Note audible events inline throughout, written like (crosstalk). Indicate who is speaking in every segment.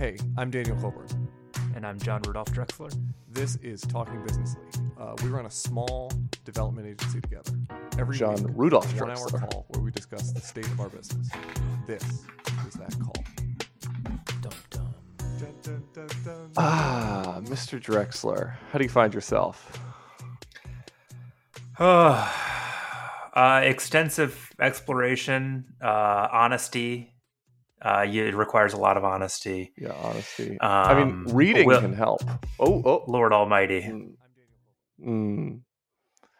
Speaker 1: Hey, I'm Daniel Coulbourne.
Speaker 2: And I'm John Rudolph Drexler.
Speaker 1: This is Talking Businessly. Uh, we run a small development agency together. Every
Speaker 3: John
Speaker 1: week,
Speaker 3: Rudolph
Speaker 1: one hour call where we discuss the state of our business. This is that call.
Speaker 2: Dum dum.
Speaker 1: Dun, dun, dun, dun.
Speaker 3: Ah, Mr. Drexler, how do you find yourself? (sighs)
Speaker 2: Uh, extensive exploration, uh, honesty. Uh, you, it requires a lot of honesty.
Speaker 3: Yeah, honesty. I mean,
Speaker 2: Um,
Speaker 3: reading
Speaker 2: well-
Speaker 3: can help. Oh, oh.
Speaker 2: Lord Almighty.
Speaker 3: Mm, mm.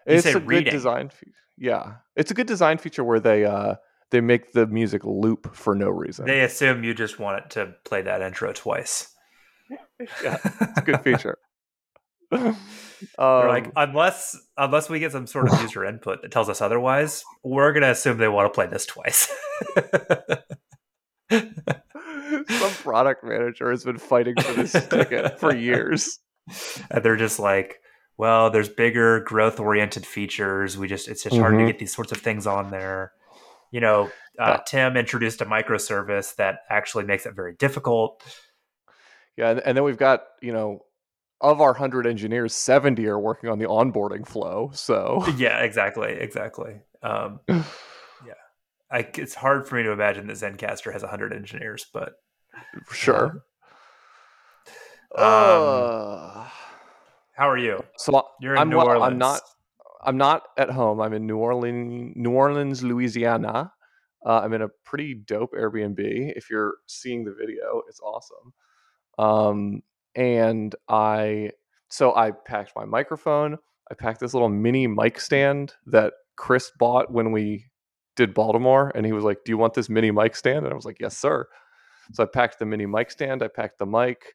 Speaker 3: It's
Speaker 2: say
Speaker 3: a good design feature. Yeah, it's a good design feature where they uh they make the music loop for no reason.
Speaker 2: They assume you just want it to play that intro twice. (laughs)
Speaker 3: yeah, it's a good feature. (laughs) um,
Speaker 2: like, unless unless we get some sort of (laughs) user input that tells us otherwise, we're gonna assume they want to play this twice. (laughs)
Speaker 3: some product manager has been fighting for this ticket for years. (laughs)
Speaker 2: and they're just like, well, there's bigger growth oriented features. We just it's just hard to
Speaker 3: Mhm.
Speaker 2: get these sorts of things on there. You know, uh. Tim introduced a microservice that actually makes it very difficult.
Speaker 3: Yeah, and, and then we've got you know, of our hundred engineers, seventy are working on the onboarding flow. So
Speaker 2: yeah, exactly, exactly. Um, (laughs) I, it's hard for me to imagine that Zencastr has hundred engineers, but
Speaker 3: sure.
Speaker 2: Um,
Speaker 3: Uh,
Speaker 2: how are you?
Speaker 3: so I-
Speaker 2: You're in
Speaker 3: I'm
Speaker 2: New
Speaker 3: well-
Speaker 2: Orleans.
Speaker 3: I'm not. I'm not at home. I'm in New Orleans, New Orleans, Louisiana. Uh, I'm in a pretty dope Airbnb. If you're seeing the video, it's awesome. Um, and I, so I packed my microphone. I packed this little mini mic stand that Chris bought when we did Baltimore, and he was like, "Do you want this mini mic stand?" And I was like, "Yes, sir." So I packed the mini mic stand. I packed the mic.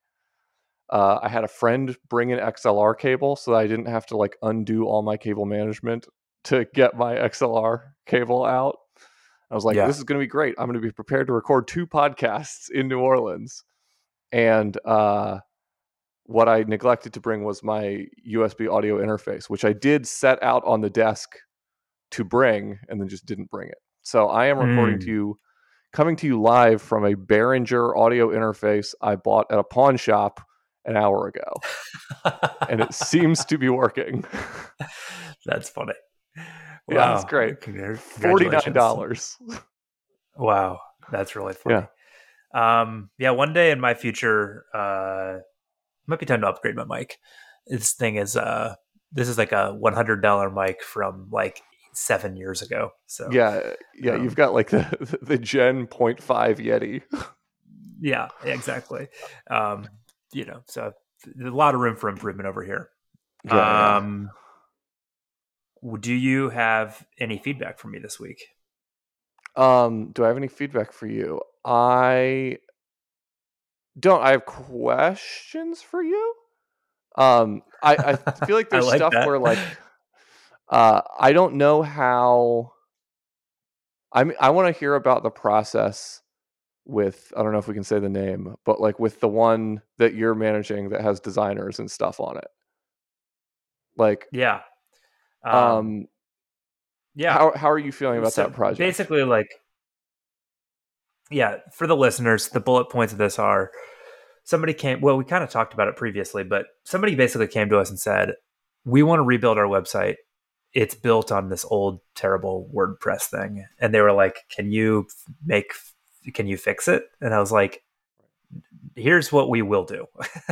Speaker 3: Uh, I had a friend bring an XLR cable so that I didn't have to like undo all my cable management to get my XLR cable out. I was like,
Speaker 2: Yeah.
Speaker 3: this is going to be great. I'm going to be prepared to record two podcasts in New Orleans. And uh, what I neglected to bring was my USB audio interface, which I did set out on the desk to bring and then just didn't bring it. So I am recording
Speaker 2: Mm.
Speaker 3: to you, coming to you live from a Behringer audio interface I bought at a pawn shop an hour ago, and it seems to be working. (laughs)
Speaker 2: That's funny.
Speaker 3: Yeah, that's great. $49.
Speaker 2: Wow, that's really funny. Yeah. Um, yeah, one day in my future, uh, might be time to upgrade my mic. This thing is, uh, this is like a one hundred dollar mic from like seven years ago. So
Speaker 3: Yeah, yeah.
Speaker 2: Um,
Speaker 3: you've got like the the Gen 0.5 Yeti.
Speaker 2: yeah, exactly. Um, you know, so a lot of room for improvement over here.
Speaker 3: Yeah, yeah.
Speaker 2: Um, w- do you have any feedback for me this week?
Speaker 3: Um, do I have any feedback for you? I don't. I have questions for you. Um, I, I (laughs) feel like
Speaker 2: I
Speaker 3: there's
Speaker 2: like
Speaker 3: stuff
Speaker 2: that.
Speaker 3: where like uh, I don't know how. I mean, I want to hear about the process with. I don't know if we can say the name, but like with the one that you're managing that has designers and stuff on it. Like,
Speaker 2: Yeah.
Speaker 3: um,
Speaker 2: yeah.
Speaker 3: how how are you feeling about
Speaker 2: So
Speaker 3: that project?
Speaker 2: Basically, like, yeah, for the listeners, the bullet points of this are somebody came, well, we kind of talked about it previously, but somebody basically came to us and said, we want to rebuild our website. It's built on this old, terrible WordPress thing. And they were like, can you make, can you fix it? And I was like, here's what we will do. (laughs)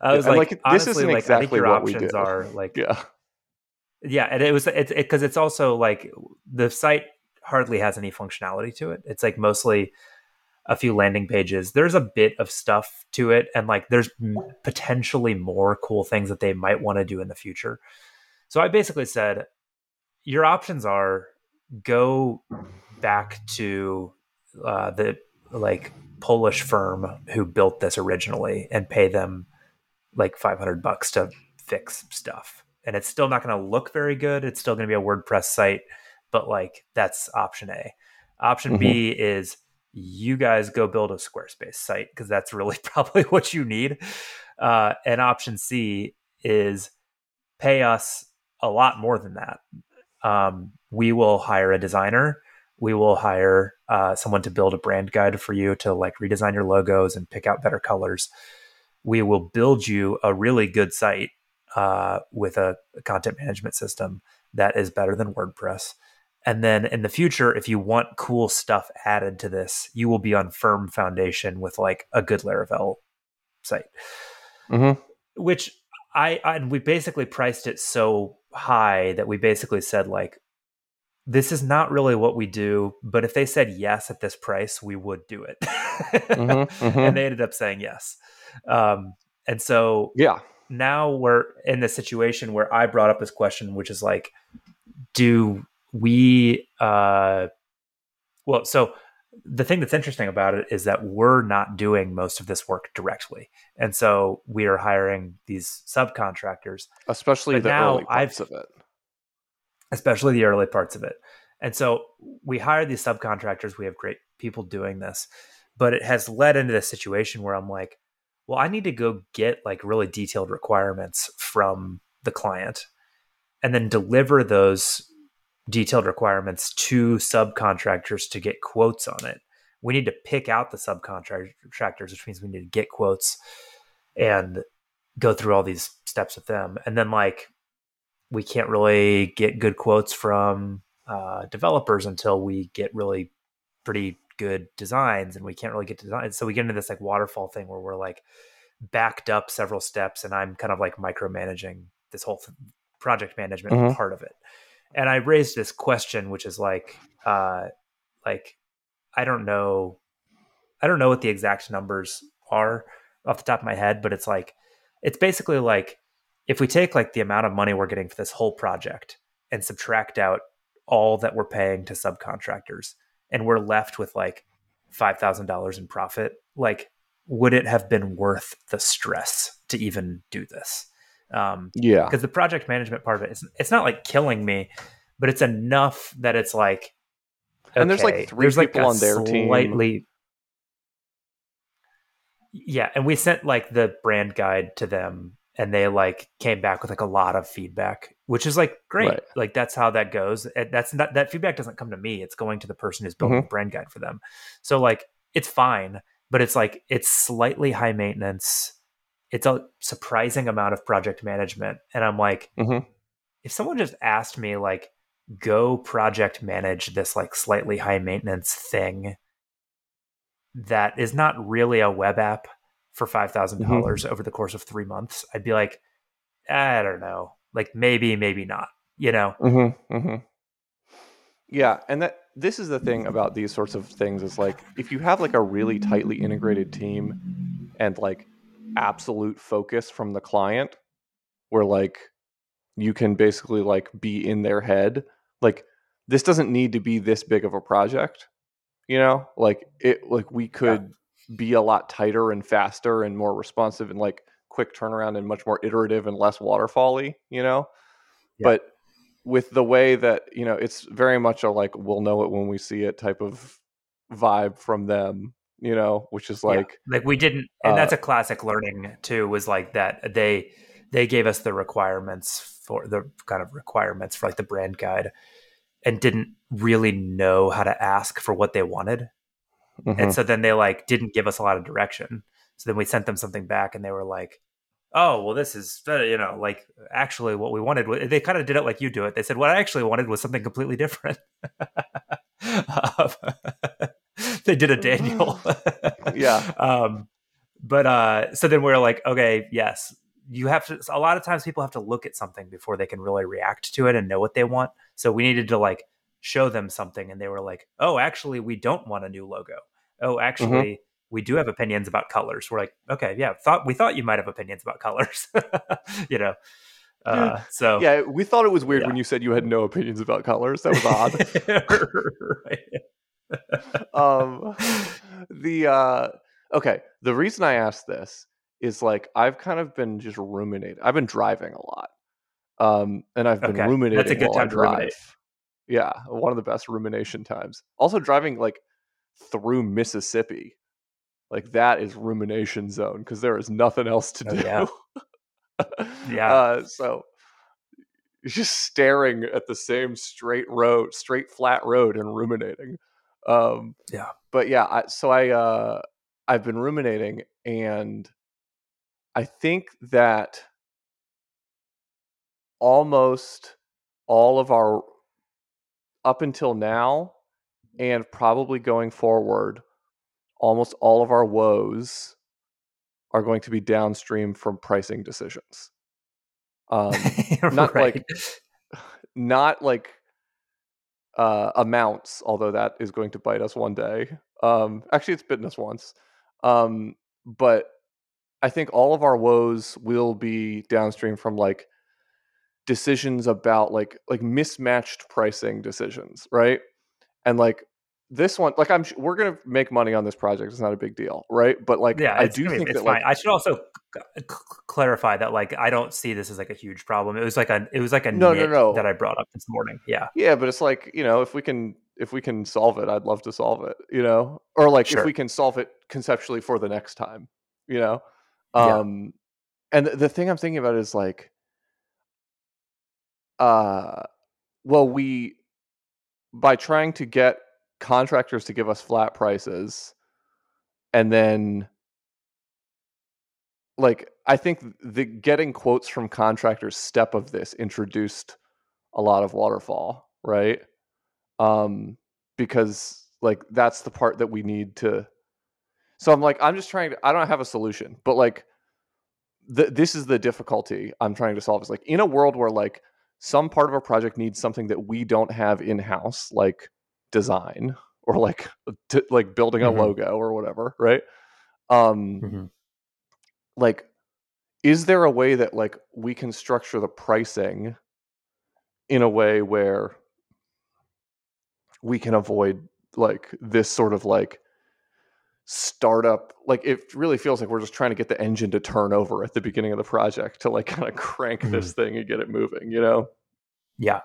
Speaker 2: I was
Speaker 3: and,
Speaker 2: like,
Speaker 3: like, this
Speaker 2: honestly,
Speaker 3: isn't
Speaker 2: like, I think
Speaker 3: exactly
Speaker 2: your
Speaker 3: what we
Speaker 2: options
Speaker 3: do.
Speaker 2: are (laughs) like,
Speaker 3: yeah.
Speaker 2: yeah and it was it's because it's also like the site hardly has any functionality to it it's like mostly a few landing pages there's a bit of stuff to it and like there's potentially more cool things that they might want to do in the future so i basically said your options are go back to uh, the like polish firm who built this originally and pay them like 500 bucks to fix stuff. And it's still not going to look very good. It's still going to be a wordpress site but like that's option a. Option b is you guys go build a squarespace site because that's really (laughs) probably what you need. Uh, and option c is pay us a lot more than that um, we will hire a designer We will hire uh, someone to build a brand guide for you to like redesign your logos and pick out better colors. We will build you a really good site uh, with a, a content management system that is better than WordPress. And then in the future, if you want cool stuff added to this, you will be on firm foundation with like a good Laravel site.
Speaker 3: Mm-hmm.
Speaker 2: Which I, I and we basically priced it so high that we basically said like this is not really what we do, but if they said yes at this price, we would do it.
Speaker 3: mm-hmm, (laughs) mm-hmm.
Speaker 2: And they ended up saying yes. Um, and so
Speaker 3: yeah,
Speaker 2: now we're in the situation where I brought up this question, which is like, do we, uh, well, so the thing that's interesting about it is that we're not doing most of this work directly. And so we are hiring these subcontractors.
Speaker 3: Especially
Speaker 2: But
Speaker 3: the early parts
Speaker 2: I've-
Speaker 3: of it.
Speaker 2: especially the early parts of it. And so we hire these subcontractors. We have great people doing this, but it has led into this situation where I'm like, well, I need to go get like really detailed requirements from the client and then deliver those detailed requirements to subcontractors to get quotes on it. We need to pick out the subcontractors, which means we need to get quotes and go through all these steps with them. And then like we can't really get good quotes from uh, developers until we get really pretty good designs and we can't really get designs so we get into this like waterfall thing where we're like backed up several steps and i'm kind of like micromanaging this whole th- project management
Speaker 3: Mhm.
Speaker 2: part of it and i raised this question which is like uh like i don't know i don't know what the exact numbers are off the top of my head but it's like it's basically like if we take like the amount of money we're getting for this whole project and subtract out all that we're paying to subcontractors and we're left with like $5,000 in profit, like would it have been worth the stress to even do this? Um,
Speaker 3: Yeah.
Speaker 2: because the project management part of it, it's, it's not like killing me, but it's enough that it's like,
Speaker 3: And there's, like,
Speaker 2: okay,
Speaker 3: three people
Speaker 2: a
Speaker 3: on their team.
Speaker 2: slightly- Yeah, and we sent like the brand guide to them, and they like came back with like a lot of feedback, which is like great.
Speaker 3: Right.
Speaker 2: Like that's how that goes. That's not that feedback doesn't come to me; it's going to the person who's building
Speaker 3: Mhm.
Speaker 2: the brand guide for them. So like it's fine, but it's like it's slightly high maintenance. It's a surprising amount of project management, and I'm like,
Speaker 3: Mhm.
Speaker 2: if someone just asked me like, go project manage this like slightly high maintenance thing that is not really a web app for five
Speaker 3: Mm-hmm.
Speaker 2: dollars over the course of three months, I'd be like, I don't know, like maybe, maybe not. You know?
Speaker 3: Mm-hmm, mm-hmm. Yeah, and that this is the thing about these sorts of things is like if you have like a really tightly integrated team and like absolute focus from the client where like you can basically like be in their head like this doesn't need to be this big of a project you know? Like it like we could be a lot tighter and faster and more responsive and like quick turnaround and much more iterative and less waterfally you know?
Speaker 2: Yeah.
Speaker 3: but with the way that you know it's very much a like we'll know it when we see it type of vibe from them you know which is
Speaker 2: Yeah.
Speaker 3: like
Speaker 2: Like we didn't, and
Speaker 3: Uh,
Speaker 2: that's a classic learning too. Was like that they they gave us the requirements for the kind of requirements for like the brand guide, and didn't really know how to ask for what they wanted.
Speaker 3: mhm.
Speaker 2: and so then they like didn't give us a lot of direction so then we sent them something back and they were like oh well this is uh, you know like actually what we wanted they kind of did it like you do it they said what i actually wanted was something completely different (laughs) Um, (laughs) they did a daniel. (laughs)
Speaker 3: Yeah.
Speaker 2: um but uh so then we are like okay yes you have to a lot of times people have to look at something before they can really react to it and know what they want. So we needed to like show them something and they were like oh actually we don't want a new logo. Oh actually we do have opinions about colors. We're like okay yeah thought we thought you might have opinions about colors (laughs) you know? Uh so
Speaker 3: yeah we thought it was weird
Speaker 2: Yeah.
Speaker 3: when you said you had no opinions about colors. That was odd.
Speaker 2: Right. (laughs)
Speaker 3: um the uh okay the reason i asked this is like i've kind of been just ruminating i've been driving a lot um and i've been
Speaker 2: Okay, that's a
Speaker 3: ruminating
Speaker 2: good time to ruminate.
Speaker 3: drive. yeah one of the best rumination times also driving like through mississippi like that is rumination zone because there is nothing else to
Speaker 2: Oh,
Speaker 3: do
Speaker 2: yeah. (laughs) Yeah.
Speaker 3: uh so just staring at the same straight road, straight flat road, and ruminating. Um,
Speaker 2: Yeah.
Speaker 3: But yeah, I, so I uh, I've been ruminating, and I think that almost all of our up until now and probably going forward almost all of our woes are going to be downstream from pricing decisions (laughs) um, not
Speaker 2: Right.
Speaker 3: like (sighs) not like uh, amounts although that is going to bite us one day. Um, actually it's bitten us once. Um, but i think all of our woes will be downstream from like decisions about like like mismatched pricing decisions right? And like this one like i'm we're gonna make money on this project it's not a big deal right? But like
Speaker 2: yeah,
Speaker 3: i do think
Speaker 2: it's
Speaker 3: that
Speaker 2: fine.
Speaker 3: like
Speaker 2: I should also c- clarify that like I don't see this as like a huge problem. It was like a it was like a
Speaker 3: No, no, no.
Speaker 2: that I brought up this morning. Yeah,
Speaker 3: Yeah, but it's like, you know, if we can if we can solve it, I'd love to solve it, you know? Or like if we can solve it conceptually for the next time, you know?
Speaker 2: Yeah.
Speaker 3: Um and the, the thing I'm thinking about is like uh well we by trying to get contractors to give us flat prices and then like I think the getting quotes from contractors step of this introduced a lot of waterfall, right? Um because like that's the part that we need to So I'm like I'm just trying to I don't have a solution, but like th- this is the difficulty I'm trying to solve is like in a world where like some part of a project needs something that we don't have in house like design or like (laughs) t- like building a
Speaker 2: Mhm.
Speaker 3: logo or whatever, right? Um
Speaker 2: Mhm.
Speaker 3: Like is there a way that like we can structure the pricing in a way where we can avoid like this sort of like startup like it really feels like we're just trying to get the engine to turn over at the beginning of the project to like kind of crank this mm. thing and get it moving you know
Speaker 2: yeah.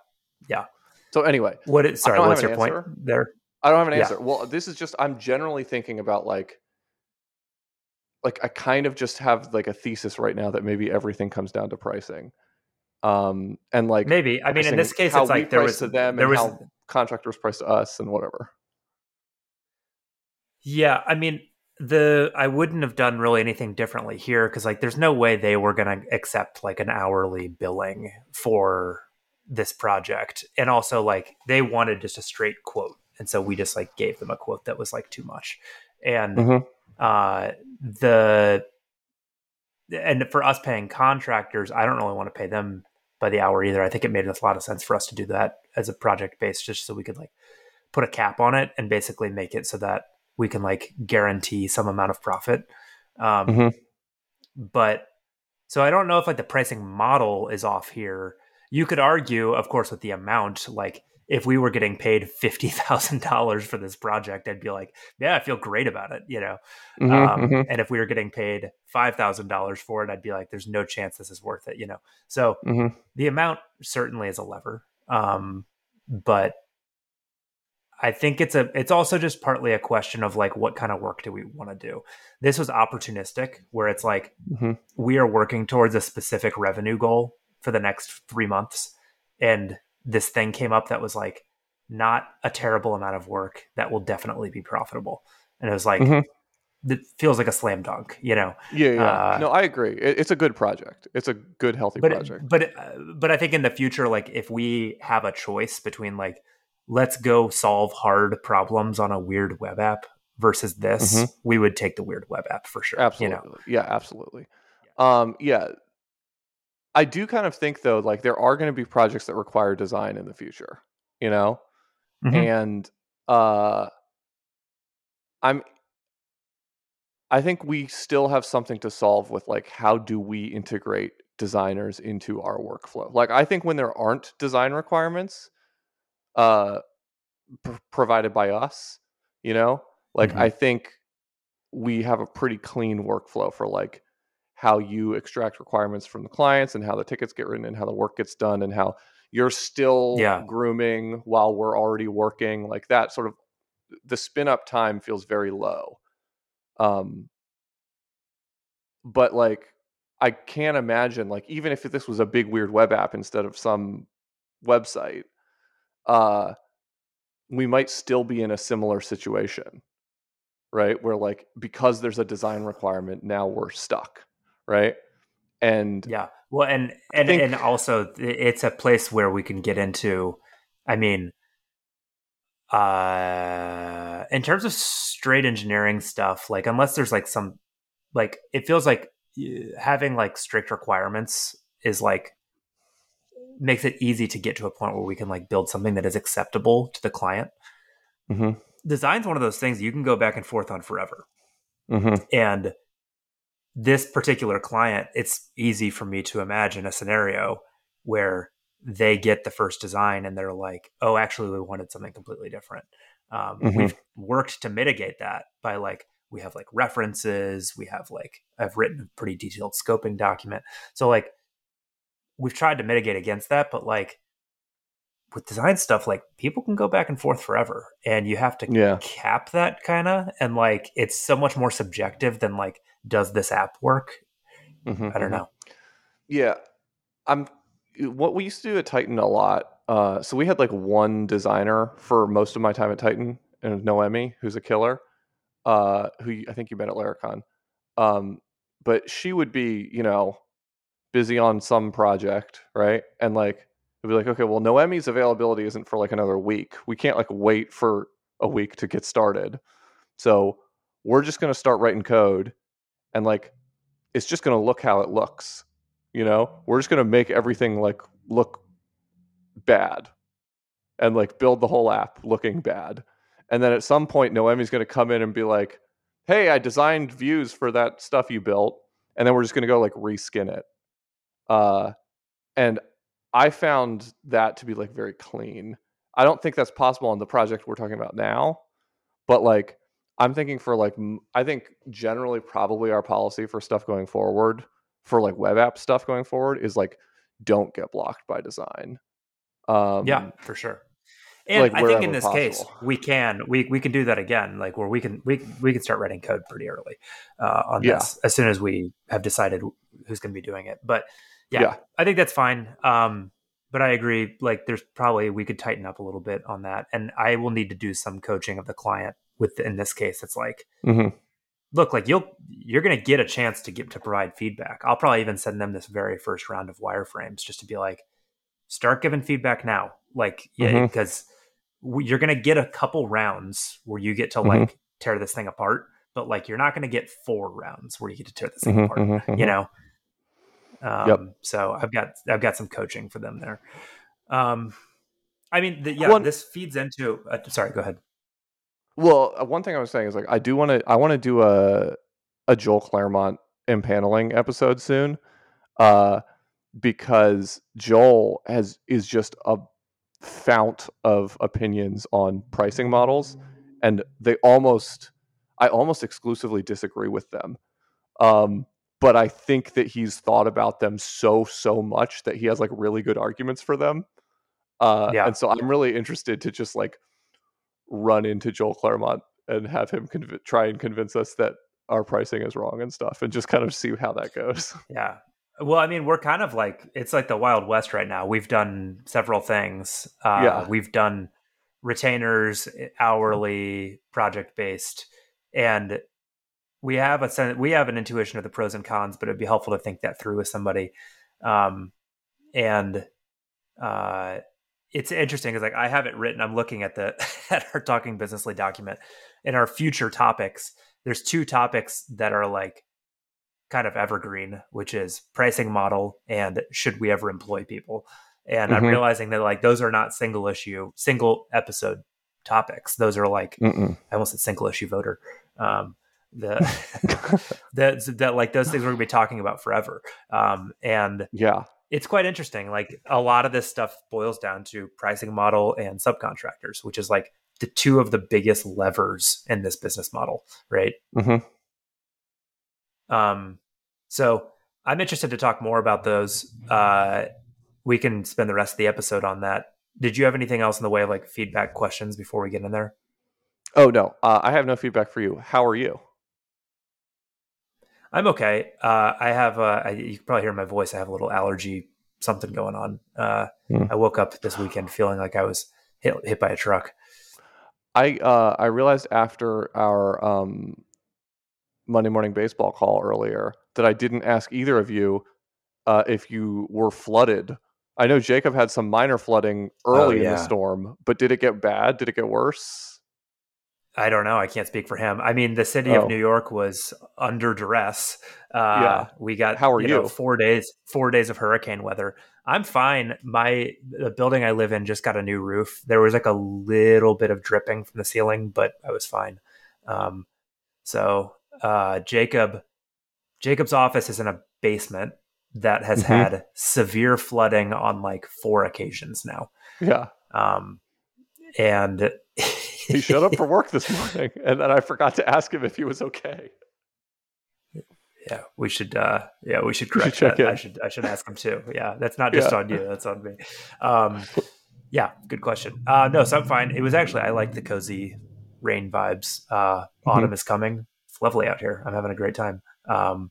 Speaker 2: Yeah.
Speaker 3: So anyway
Speaker 2: What? Is, sorry, what's your
Speaker 3: an
Speaker 2: point there?
Speaker 3: I don't have an
Speaker 2: Yeah.
Speaker 3: answer. Well, this is just I'm generally thinking about like like I kind of just have like a thesis right now that maybe everything comes down to pricing. Um and like
Speaker 2: Maybe. I mean, in this case, it's like there
Speaker 3: price
Speaker 2: was
Speaker 3: to them
Speaker 2: there
Speaker 3: and
Speaker 2: was
Speaker 3: how contractors price to us and whatever.
Speaker 2: Yeah, I mean, the I wouldn't have done really anything differently here because like there's no way they were going to accept like an hourly billing for this project, and also like they wanted just a straight quote, and so we just like gave them a quote that was like too much, and
Speaker 3: Mhm.
Speaker 2: Uh the and for us paying contractors, I don't really want to pay them by the hour either. I think it made a lot of sense for us to do that as a project base, just so we could like put a cap on it and basically make it so that we can like guarantee some amount of profit. Um,
Speaker 3: Mhm.
Speaker 2: But so I don't know if like the pricing model is off here. You could argue, of course, with the amount. Like if we were getting paid fifty thousand dollars for this project, I'd be like, yeah, I feel great about it, you know.
Speaker 3: Mhm,
Speaker 2: Um,
Speaker 3: mhm,
Speaker 2: And if we were getting paid five thousand dollars for it, I'd be like, there's no chance this is worth it, you know. So
Speaker 3: mhm.
Speaker 2: the amount certainly is a lever um but i think it's a it's also just partly a question of like what kind of work do we want to do this was opportunistic where it's like
Speaker 3: Mhm.
Speaker 2: we are working towards a specific revenue goal for the next three months and this thing came up that was like not a terrible amount of work that will definitely be profitable and it was like
Speaker 3: Mhm.
Speaker 2: it feels like a slam dunk you know
Speaker 3: Yeah, yeah.
Speaker 2: Uh,
Speaker 3: no, I agree. It, it's a good project. It's a good, healthy
Speaker 2: but
Speaker 3: project.
Speaker 2: but uh, but I think in the future, like if we have a choice between like let's go solve hard problems on a weird web app versus this,
Speaker 3: Mhm.
Speaker 2: we would take the weird web app for sure.
Speaker 3: Absolutely.
Speaker 2: You know,
Speaker 3: Yeah, absolutely. Um, yeah. I do kind of think though, like there are going to be projects that require design in the future, you know?
Speaker 2: Mhm.
Speaker 3: And uh I'm I think we still have something to solve with like how do we integrate designers into our workflow? Like I think when there aren't design requirements uh pr- provided by us, you know? Like
Speaker 2: Mhm.
Speaker 3: I think we have a pretty clean workflow for like how you extract requirements from the clients and how the tickets get written and how the work gets done and how you're still
Speaker 2: Yeah.
Speaker 3: grooming while we're already working like that sort of the spin up time feels very low um but like I can't imagine like even if this was a big weird web app instead of some website, uh, we might still be in a similar situation, right? Where like because there's a design requirement, now we're stuck, right? And
Speaker 2: yeah, well, and and
Speaker 3: think-
Speaker 2: and also it's a place where we can get into. I mean, uh, in terms of straight engineering stuff, like unless there's like some, like it feels like having like strict requirements is like makes it easy to get to a point where we can like build something that is acceptable to the client.
Speaker 3: Mhm.
Speaker 2: Design's one of those things you can go back and forth on forever.
Speaker 3: Mhm.
Speaker 2: And this particular client, it's easy for me to imagine a scenario where they get the first design and they're like, oh, actually, we wanted something completely different. Um,
Speaker 3: Mhm.
Speaker 2: We've worked to mitigate that by like, we have like references, we have like, I've written a pretty detailed scoping document. So, like, we've tried to mitigate against that, but like, with design stuff, like people can go back and forth forever, and you have to
Speaker 3: Yeah.
Speaker 2: cap that kind of, and like it's so much more subjective than like, does this app work?
Speaker 3: Mhm.
Speaker 2: I don't
Speaker 3: Mhm.
Speaker 2: know.
Speaker 3: Yeah, I'm. What we used to do at Tighten a lot. Uh, so we had like one designer for most of my time at Tighten, and Noemi, who's a killer. Uh, who I think you met at Laracon. Um, but she would be, you know, busy on some project, right? And like it'd be like, okay, well, Noemi's availability isn't for like another week. We can't like wait for a week to get started. So we're just gonna start writing code, and like it's just gonna look how it looks you know? We're just going to make everything like look bad and like build the whole app looking bad. And then at some point noemi's going to come in and be like hey i designed views for that stuff you built and then we're just going to go like reskin it. Uh and i found that to be like very clean. I don't think that's possible on the project we're talking about now but like i'm thinking for like I think generally probably our policy for stuff going forward for like web app stuff going forward is like don't get blocked by design um
Speaker 2: yeah, for sure. And
Speaker 3: like,
Speaker 2: I think in this case, we can we we can do that again, like where we can we we can start writing code pretty early uh, on
Speaker 3: Yeah.
Speaker 2: this as soon as we have decided who's going to be doing it. But yeah,
Speaker 3: Yeah.
Speaker 2: I think that's fine. Um, but I agree. Like, there's probably we could tighten up a little bit on that, and I will need to do some coaching of the client. With in this case, it's like
Speaker 3: mhm.
Speaker 2: look like you'll you're going to get a chance to get to provide feedback i'll probably even send them this very first round of wireframes just to be like start giving feedback now like yeah
Speaker 3: Mhm.
Speaker 2: because you're going to get a couple rounds where you get to
Speaker 3: Mhm.
Speaker 2: like tear this thing apart but like you're not going to get four rounds where you get to tear this thing
Speaker 3: Mhm,
Speaker 2: apart
Speaker 3: mhm, mhm.
Speaker 2: you know um,
Speaker 3: Yep.
Speaker 2: so i've got i've got some coaching for them there um i mean the, yeah
Speaker 3: One-
Speaker 2: this feeds into uh, sorry go ahead
Speaker 3: Well, uh, one thing I was saying is like I do want to I want to do a a Joel Clermont impaneling episode soon, uh, because Joel has is just a fount of opinions on pricing models, and they almost I almost exclusively disagree with them. Um, but I think that he's thought about them so so much that he has like really good arguments for them. Uh,
Speaker 2: Yeah.
Speaker 3: and so I'm really interested to just like run into Joel Clermont and have him conv- try and convince us that our pricing is wrong and stuff, and just kind of see how that goes. (laughs)
Speaker 2: Yeah. Well, I mean, we're kind of like it's like the Wild West right now. We've done several things. Uh,
Speaker 3: Yeah.
Speaker 2: We've done retainers, hourly, project based, and we have a sen- we have an intuition of the pros and cons. But it'd be helpful to think that through with somebody. Um, and uh, it's interesting because like I have it written. I'm looking at the (laughs) at our talking businessly document in our future topics. There's two topics that are like kind of evergreen, which is pricing model and should we ever employ people. And I'm
Speaker 3: Mhm.
Speaker 2: realizing that like those are not single issue, single episode topics. Those are like
Speaker 3: Mm-mm.
Speaker 2: I almost said single issue voter. Um, the (laughs) (laughs) that that like those things we're gonna be talking about forever. Um, and
Speaker 3: yeah,
Speaker 2: it's quite interesting. Like a lot of this stuff boils down to pricing model and subcontractors, which is like the two of the biggest levers in this business model, right?
Speaker 3: Mm-hmm.
Speaker 2: Um, so I'm interested to talk more about those. Uh, we can spend the rest of the episode on that. Did you have anything else in the way of like feedback questions before we get in there?
Speaker 3: Oh no, uh, I have no feedback for you. How are you?
Speaker 2: I'm okay. Uh, I have, uh, I, you can probably hear my voice. I have a little allergy, something going on. Uh,
Speaker 3: Hmm.
Speaker 2: I woke up this weekend feeling like I was hit, hit by a truck.
Speaker 3: I uh, I realized after our um, Monday morning baseball call earlier that I didn't ask either of you uh, if you were flooded. I know Jacob had some minor flooding early in the storm, but did it get bad? Did it get worse?
Speaker 2: I don't know. I can't speak for him. I mean, the city
Speaker 3: Oh.
Speaker 2: of New York was under duress. Uh,
Speaker 3: Yeah.
Speaker 2: We got
Speaker 3: How are
Speaker 2: know,
Speaker 3: you?
Speaker 2: four days, four days of hurricane weather. I'm fine. My the building I live in just got a new roof. There was like a little bit of dripping from the ceiling, but I was fine. Um, so uh, Jacob, Jacob's office is in a basement that has
Speaker 3: Mhm.
Speaker 2: had severe flooding on like four occasions now.
Speaker 3: Yeah,
Speaker 2: Um, and (laughs) (laughs)
Speaker 3: he showed up for work this morning, (laughs) and then I forgot to ask him if he was okay.
Speaker 2: Yeah, we should. uh Yeah, we should
Speaker 3: We should
Speaker 2: correct
Speaker 3: check
Speaker 2: that. I should. I should ask him too. Yeah, that's not just
Speaker 3: Yeah.
Speaker 2: on you. That's on me. Um, yeah, good question. Uh, no, so I'm fine. It was actually I like the cozy rain vibes. Uh,
Speaker 3: Mm-hmm.
Speaker 2: Autumn is coming. It's lovely out here. I'm having a great time. Um,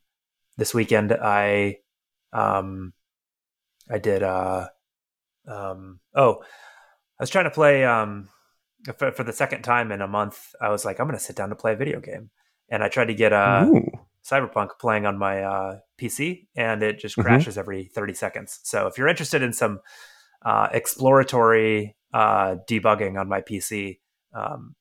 Speaker 2: this weekend I, um, I did. Uh, um, oh, I was trying to play. Um, for, for the second time in a month, I was like, I'm going to sit down to play a video game, and I tried to get a
Speaker 3: Ooh.
Speaker 2: Cyberpunk playing on my uh, PC, and it just
Speaker 3: Mhm.
Speaker 2: crashes every 30 seconds. So if you're interested in some uh, exploratory uh, debugging on my PC, um,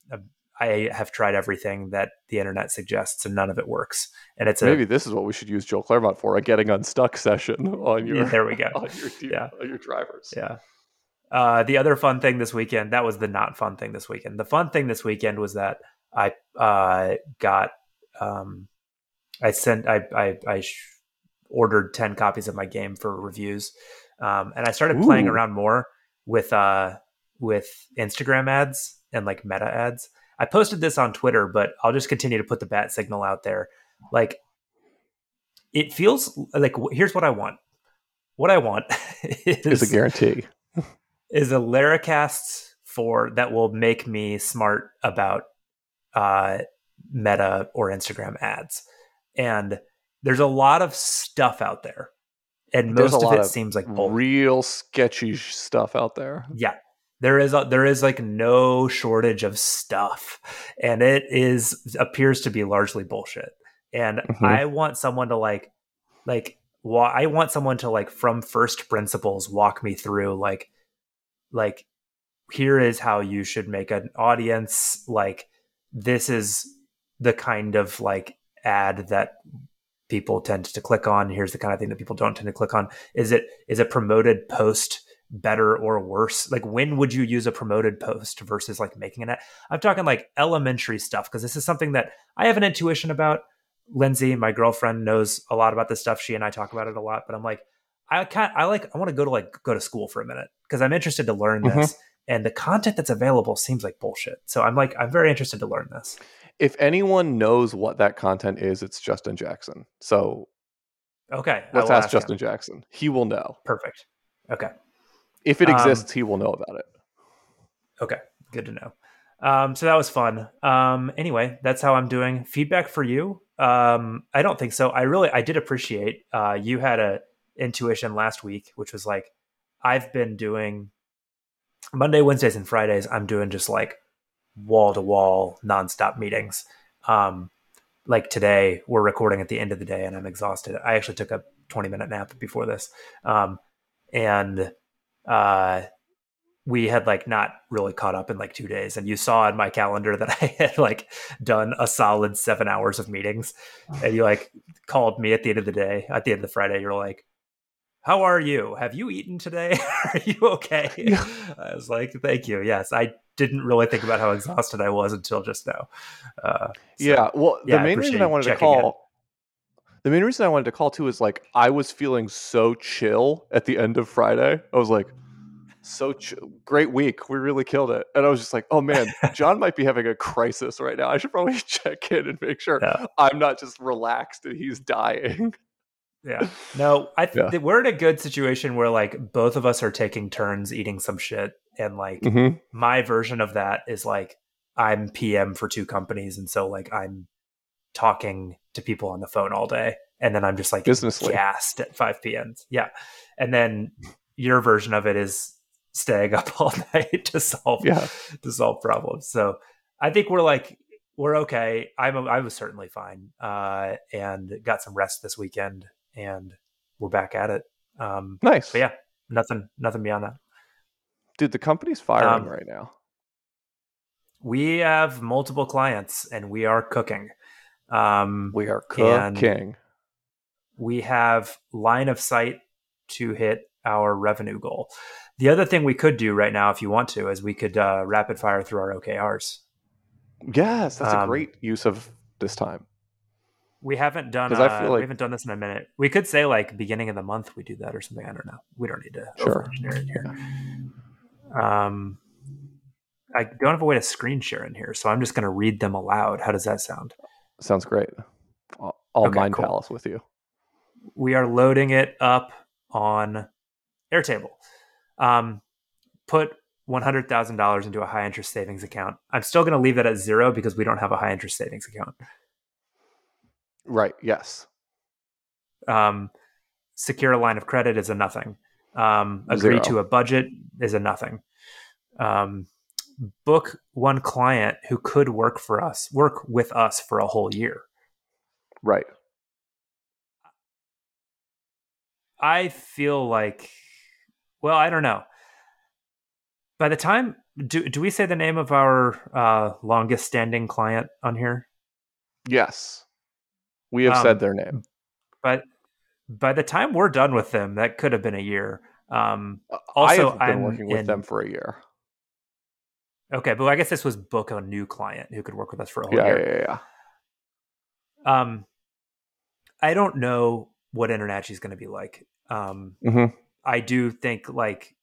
Speaker 2: I have tried everything that the internet suggests, and none of it works. And it's a
Speaker 3: Maybe this is what we should use Joel Clermont for—a getting unstuck session (laughs) on your
Speaker 2: Yeah, there we go. (laughs)
Speaker 3: on your
Speaker 2: Yeah.
Speaker 3: on your drivers.
Speaker 2: Yeah. Uh, the other fun thing this weekend, that was the not fun thing this weekend. The fun thing this weekend was that I uh, got, um, I sent, I, I, I sh- ordered 10 copies of my game for reviews. Um, and I started playing around more with, uh, with Instagram ads and like meta ads. I posted this on Twitter, but I'll just continue to put the bat signal out there. Like, it feels like here's what I want. What I want (laughs)
Speaker 3: Is a guarantee. (laughs)
Speaker 2: is a Laracast for that will make me smart about uh, Meta or Instagram ads. And there's a lot of stuff out there, and
Speaker 3: There's
Speaker 2: most of it
Speaker 3: of
Speaker 2: seems like.
Speaker 3: Real sketchy stuff out there.
Speaker 2: yeah, there is a, there is like no shortage of stuff, and it is appears to be largely bullshit. And
Speaker 3: Mhm.
Speaker 2: I want someone to like like wa- I want someone to like from first principles walk me through like like here is how you should make an audience. Like this is the kind of like ad that people tend to click on. Here's the kind of thing that people don't tend to click on. Is it is a promoted post better or worse? Like when would you use a promoted post versus like making an ad? I'm talking like elementary stuff because this is something that i have an intuition about. Lindsay my girlfriend knows a lot about this stuff. She and i talk about it a lot but i'm like i can't i like i want to go to like go to school for a minute because i'm interested to learn this and the content that's available seems like bullshit so i'm like i'm very interested to learn this
Speaker 3: If anyone knows what that content is, it's Justin Jackson. So
Speaker 2: okay
Speaker 3: let's ask
Speaker 2: ask him.
Speaker 3: Justin Jackson. He will know.
Speaker 2: perfect okay
Speaker 3: If it
Speaker 2: Um,
Speaker 3: exists, he will know about it.
Speaker 2: Okay, good to know. Um, so that was fun. Um, anyway, that's how I'm doing. Feedback for you? Um, I don't think so. I really, I did appreciate uh, you had a intuition last week, which was like, I've been doing Monday, Wednesdays, and Fridays. I'm doing just like wall to wall, nonstop meetings. Um, like today, we're recording at the end of the day, and I'm exhausted. I actually took a 20 minute nap before this, um, and uh, we had like not really caught up in like two days and you saw in my calendar that (laughs) i had like done a solid seven hours of meetings and you like called me at the end of the day at the end of the friday you're like how are you have you eaten today (laughs) are you okay
Speaker 3: Yeah. (laughs)
Speaker 2: i was like thank you yes i didn't really think about how exhausted i was until just now uh, so-
Speaker 3: yeah. Well, the main reason I wanted to
Speaker 2: checking in.
Speaker 3: call, the main reason I wanted to call too is like I was feeling so chill at the end of Friday. I was like, so ch- great week. We really killed it. And I was just like, oh man, (laughs) John might be having a crisis right now. I should probably check in and make sure
Speaker 2: Yeah.
Speaker 3: I'm not just relaxed and he's dying.
Speaker 2: Yeah no i th-
Speaker 3: Yeah.
Speaker 2: we're in a good situation where like both of us are taking turns eating some shit and like
Speaker 3: Mm-hmm.
Speaker 2: my version of that is like I'm PM for two companies, and so like I'm talking to people on the phone all day, and then I'm just like
Speaker 3: Businessly.
Speaker 2: gassed at 5 p.m. Yeah, and then your version of it is staying up (laughs) all night to solve
Speaker 3: Yeah.
Speaker 2: to solve problems. So I think we're like we're okay. I'm I was certainly fine, uh, and got some rest this weekend, and we're back at it. Um,
Speaker 3: Nice.
Speaker 2: but yeah, nothing nothing beyond that.
Speaker 3: Dude, the company's firing
Speaker 2: Um,
Speaker 3: right now.
Speaker 2: We have multiple clients, and we are cooking. Um,
Speaker 3: We are cooking.
Speaker 2: we have line of sight to hit our revenue goal. The other thing we could do right now, if you want to, is we could uh, rapid fire through our OKRs.
Speaker 3: Yes, that's a
Speaker 2: Um,
Speaker 3: great use of this time.
Speaker 2: We haven't done.
Speaker 3: I
Speaker 2: Uh,
Speaker 3: feel like-
Speaker 2: we haven't done this in a minute. We could say like beginning of the month we do that or something. I don't know. We don't need to
Speaker 3: Sure.
Speaker 2: it here. Um, I don't have a way to screen share in here, so I'm just going to read them aloud. How does that sound?
Speaker 3: Sounds great. I'll, I'll
Speaker 2: Okay,
Speaker 3: mind
Speaker 2: cool.
Speaker 3: palace with you.
Speaker 2: we are loading it up on Airtable. Um, put one hundred thousand dollars into a high interest savings account. I'm still going to leave that at zero because we don't have a high interest savings account.
Speaker 3: Right. Yes.
Speaker 2: Um, secure a line of credit is a nothing. Um, agree
Speaker 3: Zero.
Speaker 2: to a budget is a nothing. Um, book one client who could work for us, work with us for a whole year.
Speaker 3: Right.
Speaker 2: I feel like, well, I don't know. By the time, do do we say the name of our uh, longest standing client on here?
Speaker 3: Yes. We have
Speaker 2: Um,
Speaker 3: said their name.
Speaker 2: But by the time we're done with them, that could have been a year. Um,
Speaker 3: I've been
Speaker 2: I'm
Speaker 3: working with
Speaker 2: in-
Speaker 3: them for a year.
Speaker 2: okay, but I guess this was book a new client who could work with us for a whole
Speaker 3: Yeah,
Speaker 2: year.
Speaker 3: yeah, yeah.
Speaker 2: Um, I don't know what Internachi is going to be like. Um,
Speaker 3: Mhm.
Speaker 2: I do think like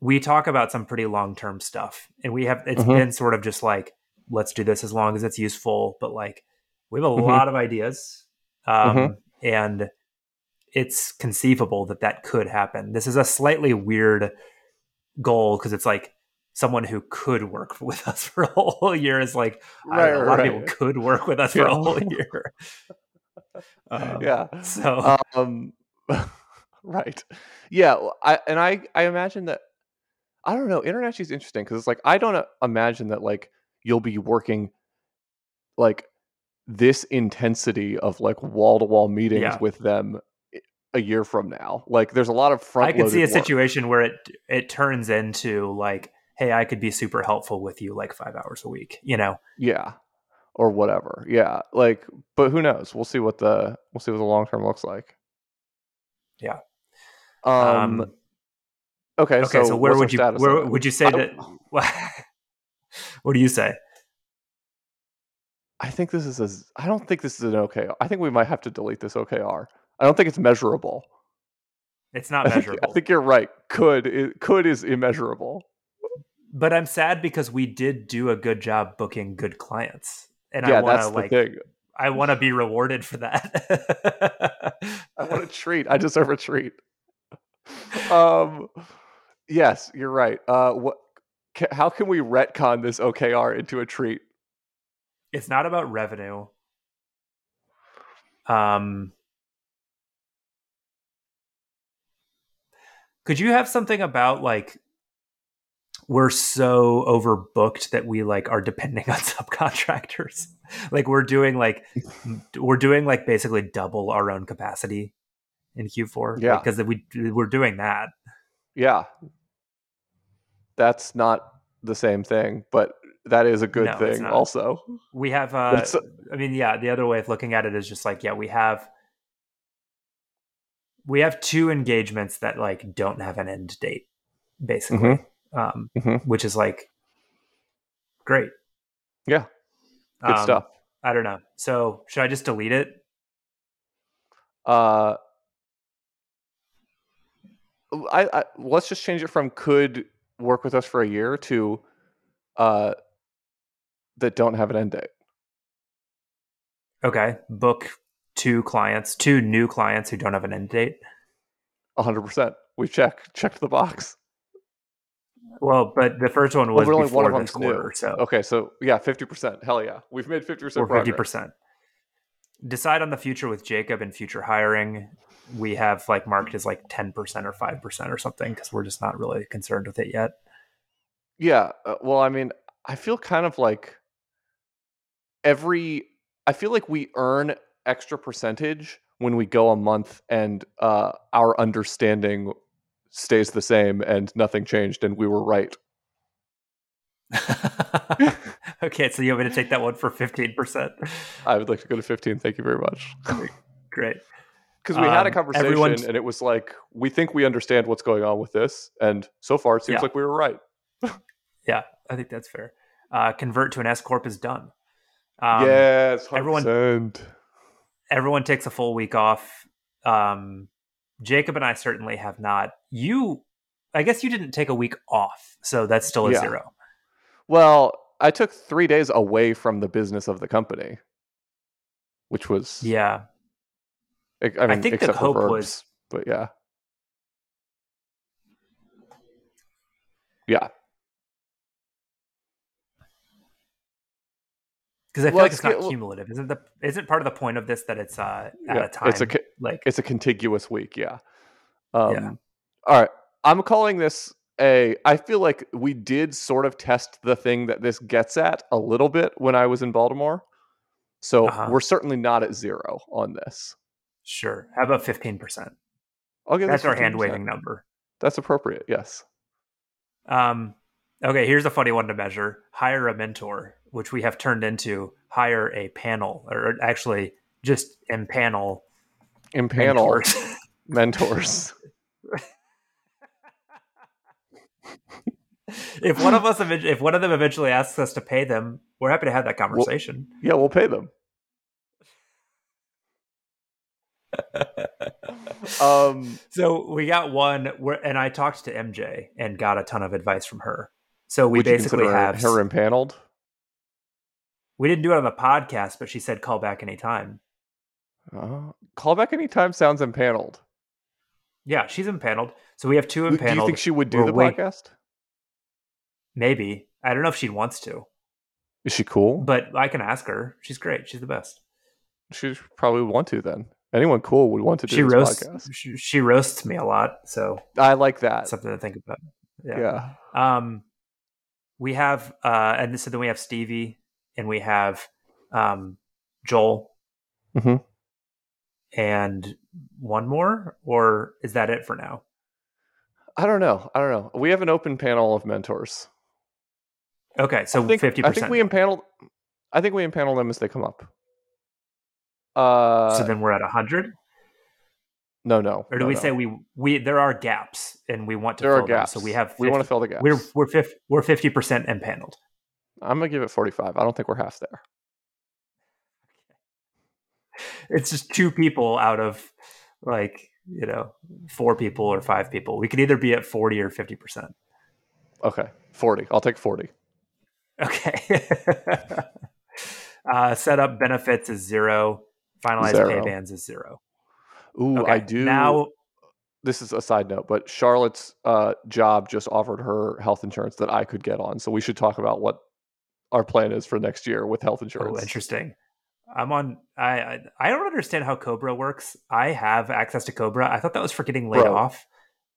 Speaker 2: we talk about some pretty long term stuff, and we have it's
Speaker 3: Mhm.
Speaker 2: been sort of just like let's do this as long as it's useful, but like we have a
Speaker 3: Mhm.
Speaker 2: lot of ideas, um,
Speaker 3: Mhm.
Speaker 2: and it's conceivable that that could happen. This is a slightly weird goal because it's like someone who could work (laughs) with us for a whole year is like I don't know, a lot of people could work with us for a whole (laughs) year. Um,
Speaker 3: yeah.
Speaker 2: So
Speaker 3: Um, (laughs) right. Yeah. I and I I imagine that I don't know. InterNACHI is interesting because it's like I don't imagine that like you'll be working like this intensity of like wall to wall meetings
Speaker 2: Yeah.
Speaker 3: with them a year from now. Like there's a lot of front.
Speaker 2: I could see a
Speaker 3: work.
Speaker 2: situation where it it turns into like, hey, I could be super helpful with you like five hours a week. You know,
Speaker 3: Yeah. Or whatever. Yeah. Like, but who knows? We'll see what the we'll see what the long term looks like.
Speaker 2: Yeah.
Speaker 3: Um.
Speaker 2: Um,
Speaker 3: okay.
Speaker 2: okay, so, where would you where would you say
Speaker 3: I-
Speaker 2: that? (laughs) what do you say?
Speaker 3: I think this is a. I don't think this is an OKR. I think we might have to delete this OKR. I don't think it's measurable.
Speaker 2: It's not (laughs)
Speaker 3: I think,
Speaker 2: measurable,
Speaker 3: I think you're right. Could it, could is immeasurable.
Speaker 2: but I'm sad because we did do a good job booking good clients, and
Speaker 3: yeah,
Speaker 2: I want to like
Speaker 3: thing.
Speaker 2: I want to be rewarded for that. (laughs)
Speaker 3: I want a treat. I deserve a treat. (laughs) Um, yes, you're right. Uh, what? Ca, how can we retcon this OKR into a treat?
Speaker 2: It's not about revenue. Um, could you have something about like we're so overbooked that we like are depending (laughs) on subcontractors? like we're doing like (laughs) we're doing like basically double our own capacity in Q4.
Speaker 3: Yeah.
Speaker 2: because we we're doing that.
Speaker 3: Yeah, that's not the same thing, but that is a good
Speaker 2: No,
Speaker 3: thing. Also,
Speaker 2: We have uh I mean, yeah, the other way of looking at it is just like, yeah, we have we have two engagements that like don't have an end date, basically. Um,
Speaker 3: Mhm.
Speaker 2: which is like great.
Speaker 3: Yeah. good
Speaker 2: Um,
Speaker 3: stuff.
Speaker 2: I don't know. So should I just delete it?
Speaker 3: Uh, I, I let's just change it from could work with us for a year to uh that don't have an end date.
Speaker 2: Okay. Book two clients, two new clients who don't have an end date.
Speaker 3: hundred percent. We check checked the box.
Speaker 2: Well, but the first one was
Speaker 3: but only
Speaker 2: before
Speaker 3: one of them's new.
Speaker 2: so
Speaker 3: Okay, so yeah, fifty percent. Hell yeah, we've made fifty percent.
Speaker 2: or fifty percent. decide on the future with Jacob and future hiring. We have like marked as like ten percent or five percent or something because we're just not really concerned with it yet.
Speaker 3: Yeah. Uh, well, I mean, I feel kind of like every. I feel like we earn extra percentage when we go a month and uh, our understanding stays the same and nothing changed and we were right. (laughs)
Speaker 2: okay, so you want me to take that one for fifteen percent?
Speaker 3: I would like to go to fifteen. Thank you very much.
Speaker 2: Great.
Speaker 3: Because we had a
Speaker 2: Um,
Speaker 3: conversation
Speaker 2: everyone's-
Speaker 3: and it was like, we think we understand what's going on with this. And so far, it seems
Speaker 2: Yeah.
Speaker 3: like we were right.
Speaker 2: Yeah, I think that's fair. Uh, convert to an S corp is done. Um,
Speaker 3: yes, 100%.
Speaker 2: everyone- everyone takes a full week off. Um, Jacob and I certainly have not. You, I guess you didn't take a week off, so that's still a
Speaker 3: Yeah.
Speaker 2: zero.
Speaker 3: Well, I took three days away from the business of the company, which was
Speaker 2: Yeah,
Speaker 3: I, I mean,
Speaker 2: think the
Speaker 3: except for
Speaker 2: hope
Speaker 3: verbs,
Speaker 2: was-
Speaker 3: but yeah, yeah.
Speaker 2: Because I feel
Speaker 3: Well,
Speaker 2: like it's
Speaker 3: it's
Speaker 2: not cumulative. Isn't the isn't part of the point of this that it's uh, at
Speaker 3: Yeah,
Speaker 2: a time?
Speaker 3: it's a
Speaker 2: like
Speaker 3: It's a contiguous week, yeah. Um,
Speaker 2: Yeah.
Speaker 3: All right, I'm calling this a. I feel like we did sort of test the thing that this gets at a little bit when I was in Baltimore, so
Speaker 2: Uh-huh.
Speaker 3: we're certainly not at zero on this.
Speaker 2: sure. How about fifteen percent? That's our hand waving number.
Speaker 3: That's appropriate. Yes.
Speaker 2: Um, okay, here's a funny one to measure: hire a mentor, which we have turned into hire a panel, or actually just impanel
Speaker 3: In panel
Speaker 2: mentors. (laughs)
Speaker 3: mentors. (laughs)
Speaker 2: if one of us, if one of them eventually asks us to pay them, we're happy to have that conversation.
Speaker 3: Yeah, we'll pay them. (laughs) um,
Speaker 2: so we got one, where, and I talked to MJ and got a ton of advice from her. So we
Speaker 3: would
Speaker 2: basically have
Speaker 3: her impaneled.
Speaker 2: we didn't do it on the podcast, but she said call back anytime.
Speaker 3: Uh, call back anytime sounds impaneled.
Speaker 2: Yeah, she's impaneled. So we have two impaneled.
Speaker 3: Do you think she would do
Speaker 2: We're
Speaker 3: the
Speaker 2: wait-
Speaker 3: podcast?
Speaker 2: Maybe I don't know if she wants to,
Speaker 3: Is she cool?
Speaker 2: but I can ask her. She's great. She's the best.
Speaker 3: she probably would want to then. Anyone cool would want to do
Speaker 2: She roasts.
Speaker 3: podcast.
Speaker 2: She, she roasts me a lot, so
Speaker 3: I like that.
Speaker 2: something to think about.
Speaker 3: yeah.
Speaker 2: Um, we have, uh, and so then we have Stevie, and we have um, Joel,
Speaker 3: Mhm.
Speaker 2: and one more, or is that it for now?
Speaker 3: I don't know. I don't know. We have an open panel of mentors.
Speaker 2: Okay, so
Speaker 3: I think,
Speaker 2: fifty
Speaker 3: I think we impanel. I think we impanel them as they come up. Uh,
Speaker 2: so then we're at hundred,
Speaker 3: no, no.
Speaker 2: or do
Speaker 3: no,
Speaker 2: we
Speaker 3: no.
Speaker 2: say we we there are gaps and we want to
Speaker 3: there
Speaker 2: fill
Speaker 3: are
Speaker 2: them,
Speaker 3: gaps?
Speaker 2: so we have
Speaker 3: we want to fill the gaps.
Speaker 2: we're we're fif- we're fifty percent impaneled.
Speaker 3: I'm gonna give it 45. I don't think we're half there. (laughs)
Speaker 2: It's just two people out of like you know four people or five people. We could either be at forty or fifty percent.
Speaker 3: Okay, 40. I'll take 40.
Speaker 2: Okay. (laughs) uh, setup benefits is zero. Finalize pay bands is zero.
Speaker 3: Ooh,
Speaker 2: Okay.
Speaker 3: I do.
Speaker 2: Now,
Speaker 3: this is a side note, but Charlotte's uh, job just offered her health insurance that I could get on. So we should talk about what our plan is for next year with health insurance.
Speaker 2: oh, interesting. I'm on. I, I I don't understand how Cobra works. I have access to Cobra. I thought that was for getting laid
Speaker 3: Bro.
Speaker 2: off.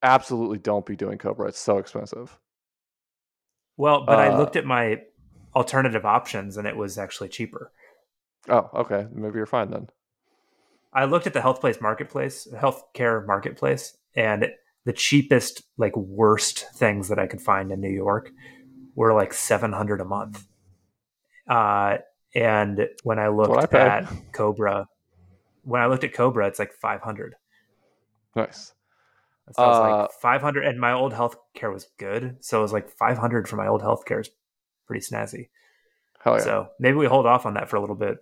Speaker 3: Absolutely don't be doing Cobra. It's so expensive.
Speaker 2: Well, but I
Speaker 3: Uh,
Speaker 2: looked at my alternative options and it was actually cheaper.
Speaker 3: Oh, okay. Maybe you're fine then.
Speaker 2: I looked at the health place marketplace, healthcare marketplace, and the cheapest, like worst things that I could find in New York were like seven hundred a month. Uh, and when I
Speaker 3: what I
Speaker 2: looked at Cobra, when I looked at Cobra, it's like five hundred.
Speaker 3: Nice.
Speaker 2: So I was
Speaker 3: Uh,
Speaker 2: like five hundred, and my old healthcare was good, so it was like five hundred for my old healthcare is pretty snazzy.
Speaker 3: Hell yeah.
Speaker 2: So maybe we hold off on that for a little bit.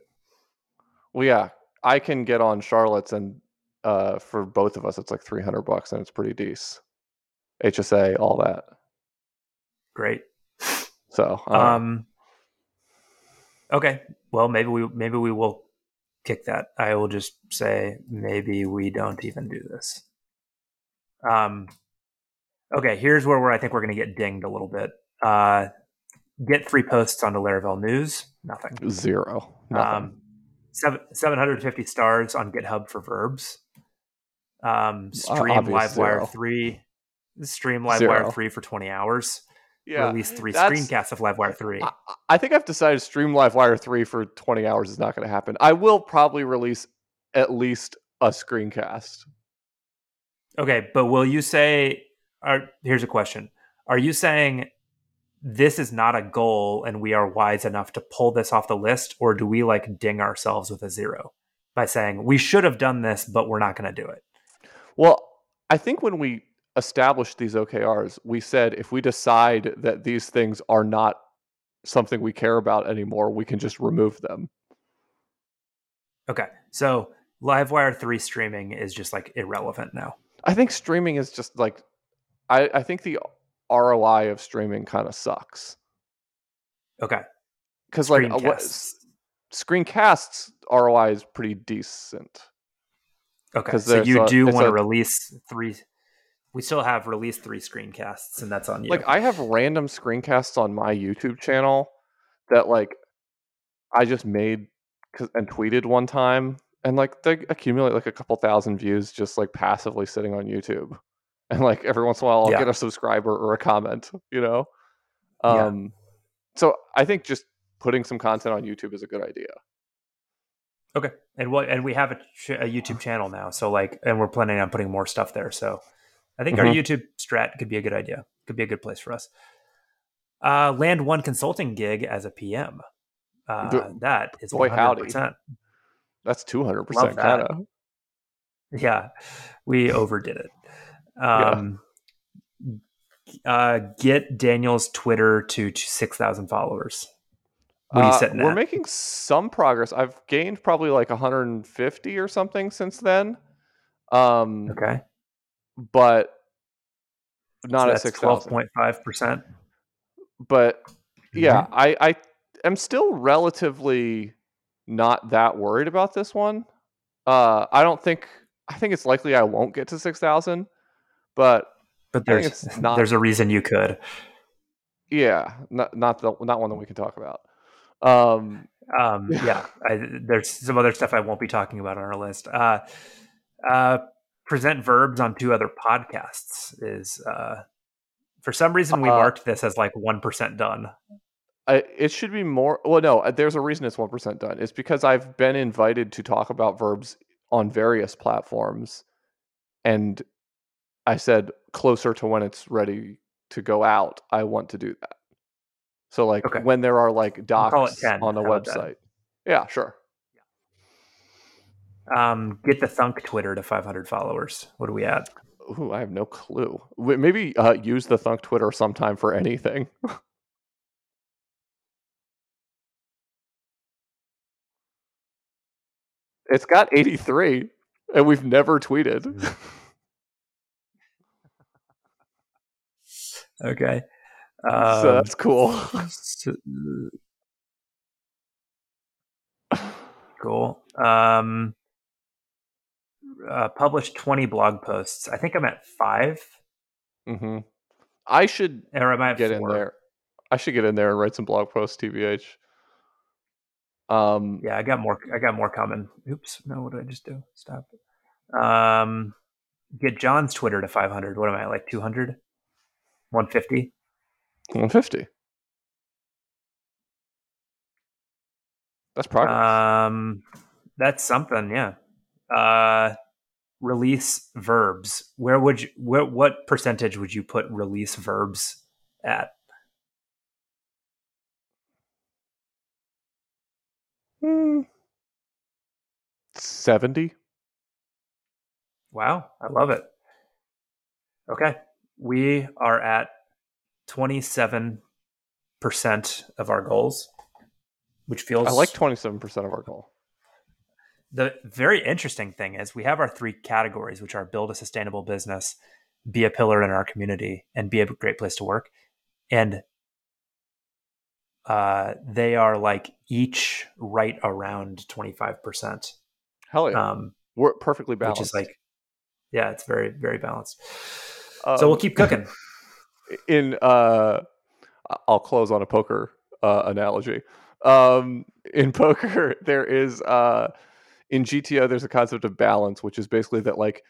Speaker 3: well, yeah. I can get on Charlotte's, and uh, for both of us, it's like 300 bucks, and it's pretty decent. HSA, all that.
Speaker 2: Great.
Speaker 3: So, I.
Speaker 2: Um. Okay. Well, maybe we maybe we will kick that. I will just say maybe we don't even do this. Um. Okay. Here's where, where I think we're going to get dinged a little bit. Uh, get three posts onto Laravel News. Nothing.
Speaker 3: zero. Nothing.
Speaker 2: Um, seven, 750 stars on GitHub for verbs. Um, stream
Speaker 3: obvious zero.
Speaker 2: Livewire 3. Stream Livewire
Speaker 3: Zero.
Speaker 2: 3 for 20 hours.
Speaker 3: Yeah,
Speaker 2: Release three
Speaker 3: that's-
Speaker 2: screencasts of Livewire 3.
Speaker 3: I, I think I've decided Stream Livewire 3 for 20 hours is not going to happen. I will probably release at least a screencast.
Speaker 2: Okay, but will you say? Are, here's a question: Are you saying this is not a goal, and we are wise enough to pull this off the list, or do we like ding ourselves with a zero by saying we should have done this, but we're not going to do it?
Speaker 3: Well, I think when we established these OKRs, we said if we decide that these things are not something we care about anymore, we can just remove them.
Speaker 2: Okay, so Livewire three streaming is just like irrelevant now.
Speaker 3: I think streaming is just like, I, I think the ROI of streaming kind of sucks.
Speaker 2: Okay,
Speaker 3: Because, like, uh, what,
Speaker 2: Screencasts.
Speaker 3: screencasts ROI is pretty decent.
Speaker 2: Okay. so you
Speaker 3: a-
Speaker 2: do want to release three. We still have released three screencasts, and that's on you.
Speaker 3: Like I have random screencasts on my YouTube channel that like I just made and tweeted one time, and like they accumulate like a couple thousand views just like passively sitting on YouTube, (laughs) and like every once in a while I'll
Speaker 2: Yeah.
Speaker 3: get a subscriber or a comment, you know.
Speaker 2: Yeah.
Speaker 3: Um, so I think just putting some content on YouTube is a good idea.
Speaker 2: Okay, and what and we have a, a YouTube channel now, so like, and we're planning on putting more stuff there. So, I think our
Speaker 3: Mhm.
Speaker 2: YouTube strat could be a good idea. Could be a good place for us. Uh, land one consulting gig as a PM. Uh,
Speaker 3: Do-
Speaker 2: that is
Speaker 3: boy,
Speaker 2: hundred percent.
Speaker 3: That's two hundred percent kind of.
Speaker 2: Yeah, we overdid it.
Speaker 3: Yeah.
Speaker 2: Um, uh, get Daniel's Twitter to six thousand followers. What are you
Speaker 3: Uh, we're
Speaker 2: at?
Speaker 3: making some progress. I've gained probably like 150 or something since then. Um,
Speaker 2: okay,
Speaker 3: but not
Speaker 2: so
Speaker 3: at
Speaker 2: that's
Speaker 3: six
Speaker 2: twelve
Speaker 3: thousand.
Speaker 2: point five percent.
Speaker 3: But yeah,
Speaker 2: Mm-hmm.
Speaker 3: I I am still relatively not that worried about this one. Uh, I don't think I think it's likely I won't get to six thousand, but
Speaker 2: But there's
Speaker 3: not-
Speaker 2: there's a reason you could.
Speaker 3: yeah, not not the not one that we can talk about. Um,
Speaker 2: Um, (laughs) yeah, I, there's some other stuff I won't be talking about on our list. Uh, uh, present verbs on two other podcasts is uh, for some reason we
Speaker 3: Uh,
Speaker 2: marked this as like one percent done.
Speaker 3: I, it should be more. Well, no, uh, there's a reason it's one percent done. It's because I've been invited to talk about verbs on various platforms, and I said closer to when it's ready to go out, I want to do that. So, like
Speaker 2: Okay.
Speaker 3: when there are like docs
Speaker 2: 10.
Speaker 3: on the
Speaker 2: How about that?
Speaker 3: website. Yeah, sure.
Speaker 2: Um, get the Thunk Twitter to 500 followers. What do we at?
Speaker 3: Ooh, I have no clue. Maybe uh, use the Thunk Twitter sometime for anything. (laughs) it's got 83, and we've never tweeted. (laughs)
Speaker 2: Okay.
Speaker 3: so
Speaker 2: Um,
Speaker 3: that's cool. (laughs)
Speaker 2: cool. Um, uh, published 20 blog posts. I think I'm at five,
Speaker 3: hmm I should
Speaker 2: or am I
Speaker 3: get in there. I should get in there and write some blog posts, TBH. Um,
Speaker 2: Yeah, I got more. I got more coming. Oops, no. What did I just do? Stop. Um, get John's Twitter to 500. What am I like 200, 150?
Speaker 3: 150. That's progress.
Speaker 2: Um, that's something. Yeah. Uh, release verbs. Where would you? Where, what percentage would you put release verbs at?
Speaker 3: Hmm. 70.
Speaker 2: Wow, I love it. Okay, we are at 27% of our goals, which feels
Speaker 3: I like 27% of our goal.
Speaker 2: the very interesting thing is we have our three categories, which are build a sustainable business, be a pillar in our community, and be a great place to work. And uh, they are like each right around 25%.
Speaker 3: Hell yeah.
Speaker 2: Um,
Speaker 3: We're perfectly balanced.
Speaker 2: which is like, yeah, it's very, very balanced.
Speaker 3: Um,
Speaker 2: so we'll keep cooking. (laughs)
Speaker 3: in uh I'll close on a poker uh, analogy. um, in (laughs) poker, there is uh, in GTO, there's a concept of balance, which is basically that like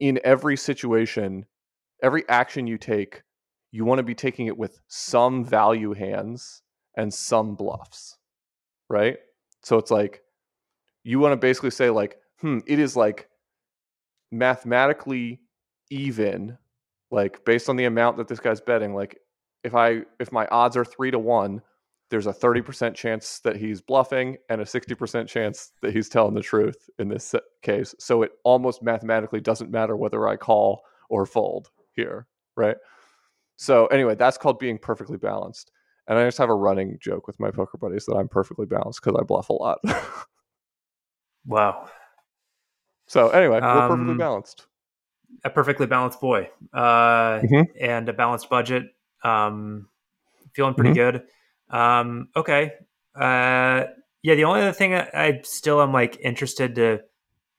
Speaker 3: in every situation, every action you take, you want to be taking it with some value hands and some bluffs, right? So it's like you want to basically say like, hmm, it is like mathematically even, like based on the amount that this guy's betting. Like if I if my odds are three to one, there's a 30% chance that he's bluffing and a 60% chance that he's telling the truth in this case. So it almost mathematically doesn't matter whether I call or fold here, right? So anyway, that's called being perfectly balanced. And I just have a running joke with my poker buddies that I'm perfectly balanced because I bluff a lot. (laughs)
Speaker 2: wow.
Speaker 3: So anyway, we're perfectly
Speaker 2: Um,
Speaker 3: balanced.
Speaker 2: A perfectly balanced boy, uh,
Speaker 3: Mhm.
Speaker 2: and a balanced budget. Um, feeling pretty good. Um, okay. Uh, yeah. The only other thing I, I still am like interested to,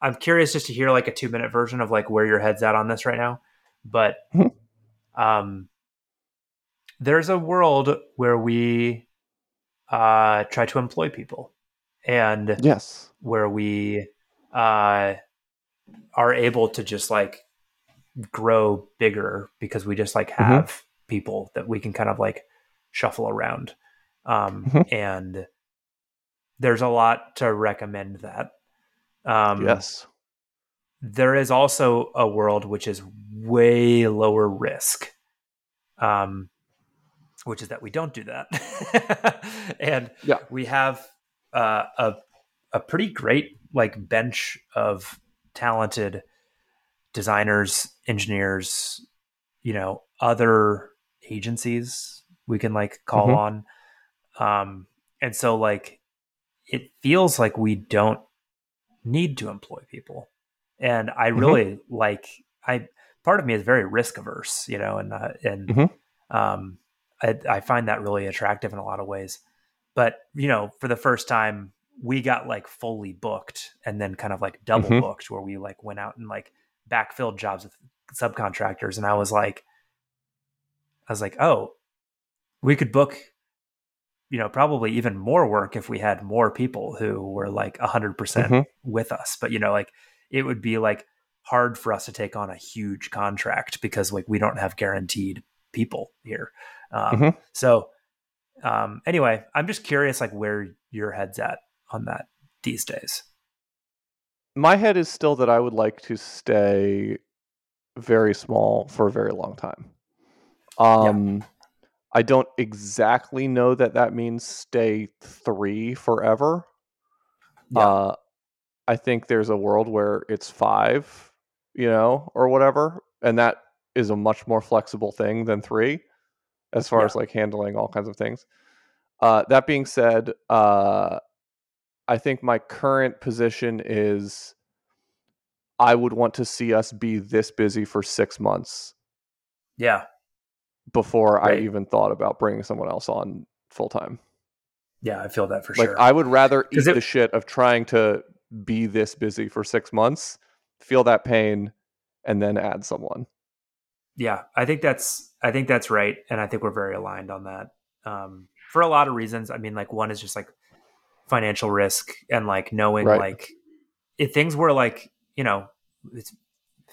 Speaker 2: I'm curious just to hear like a two minute version of like where your head's at on this right now. But,
Speaker 3: Mhm.
Speaker 2: um, there's a world where we uh, try to employ people, and
Speaker 3: Yes.
Speaker 2: where we uh, are able to just like grow bigger because we just like
Speaker 3: Mhm.
Speaker 2: have people that we can kind of like shuffle around um,
Speaker 3: Mhm.
Speaker 2: and there's a lot to recommend that um,
Speaker 3: yes.
Speaker 2: there is also a world which is way lower risk um, which is that we don't do that (laughs) and
Speaker 3: Yeah.
Speaker 2: we have uh, a, a pretty great like bench of talented designers engineers you know other agencies we can like call
Speaker 3: Mhm.
Speaker 2: on um and so like it feels like we don't need to employ people and i
Speaker 3: Mhm.
Speaker 2: really like i part of me is very risk averse you know and uh, and
Speaker 3: Mhm.
Speaker 2: um I, I find that really attractive in a lot of ways but you know for the first time we got like fully booked and then kind of like double
Speaker 3: Mhm.
Speaker 2: booked where we like went out and like backfilled jobs with subcontractors and i was like i was like oh we could book you know probably even more work if we had more people who were like 100%
Speaker 3: Mhm.
Speaker 2: with us but you know like it would be like hard for us to take on a huge contract because like we don't have guaranteed people here um,
Speaker 3: Mhm.
Speaker 2: so um, anyway i'm just curious like where your head's at on that these days
Speaker 3: My head is still that I would like to stay very small for a very long time. Um, I don't exactly know that that means stay three forever.
Speaker 2: Yeah.
Speaker 3: Uh, I think there's a world where it's five, you know, or whatever, and that is a much more flexible thing than three, as far
Speaker 2: Yeah.
Speaker 3: as like handling all kinds of things. Uh, that being said, uh, I think my current position is I would want to see us be this busy for six months
Speaker 2: yeah
Speaker 3: before I even thought about bringing someone else on full time.
Speaker 2: yeah i feel that for sure.
Speaker 3: Like
Speaker 2: sure
Speaker 3: I would rather eat
Speaker 2: it-
Speaker 3: the shit of trying to be this busy for six months, feel that pain, and then add someone.
Speaker 2: yeah i think that's i think that's right and i think we're very aligned on that um, for a lot of reasons i mean like one is just like financial risk and like knowing
Speaker 3: Right.
Speaker 2: like if things were like you know it's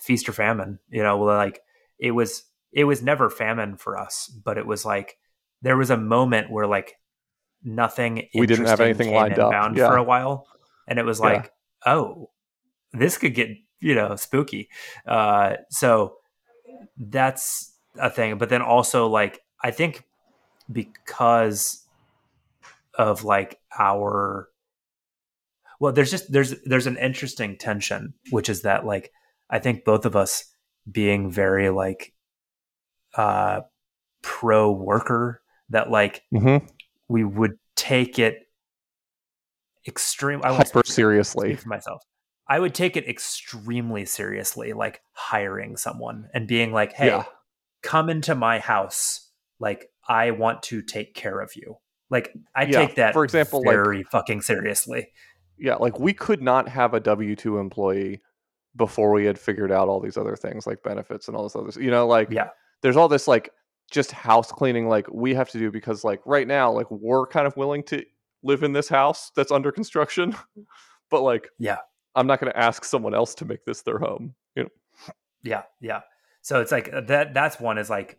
Speaker 2: feast or famine you know like it was it was never famine for us but it was like there was a moment where like nothing
Speaker 3: We didn't have anything lined up, yeah.
Speaker 2: for a while and it was
Speaker 3: Yeah.
Speaker 2: like oh this could get you know spooky uh so that's a thing but then also like i think because of like our well there's just there's there's an interesting tension which is that like i think both of us being very like uh pro worker that like
Speaker 3: Mm-hmm.
Speaker 2: we would take it extreme I
Speaker 3: Hyper seriously.
Speaker 2: for myself i would take it extremely seriously like hiring someone and being like hey
Speaker 3: Yeah.
Speaker 2: come into my house like i want to take care of you like i
Speaker 3: Yeah,
Speaker 2: take that
Speaker 3: for example, like-
Speaker 2: very fucking seriously
Speaker 3: Yeah, like we could not have a W two employee before we had figured out all these other things like benefits and all this others. You know, like
Speaker 2: yeah
Speaker 3: there's all this like just house cleaning like we have to do because like right now like we're kind of willing to live in this house that's under construction, (laughs) but like,
Speaker 2: Yeah.
Speaker 3: I'm not going to ask someone else to make this their home. You know,
Speaker 2: Yeah, yeah. So it's like uh, that. That's one is like,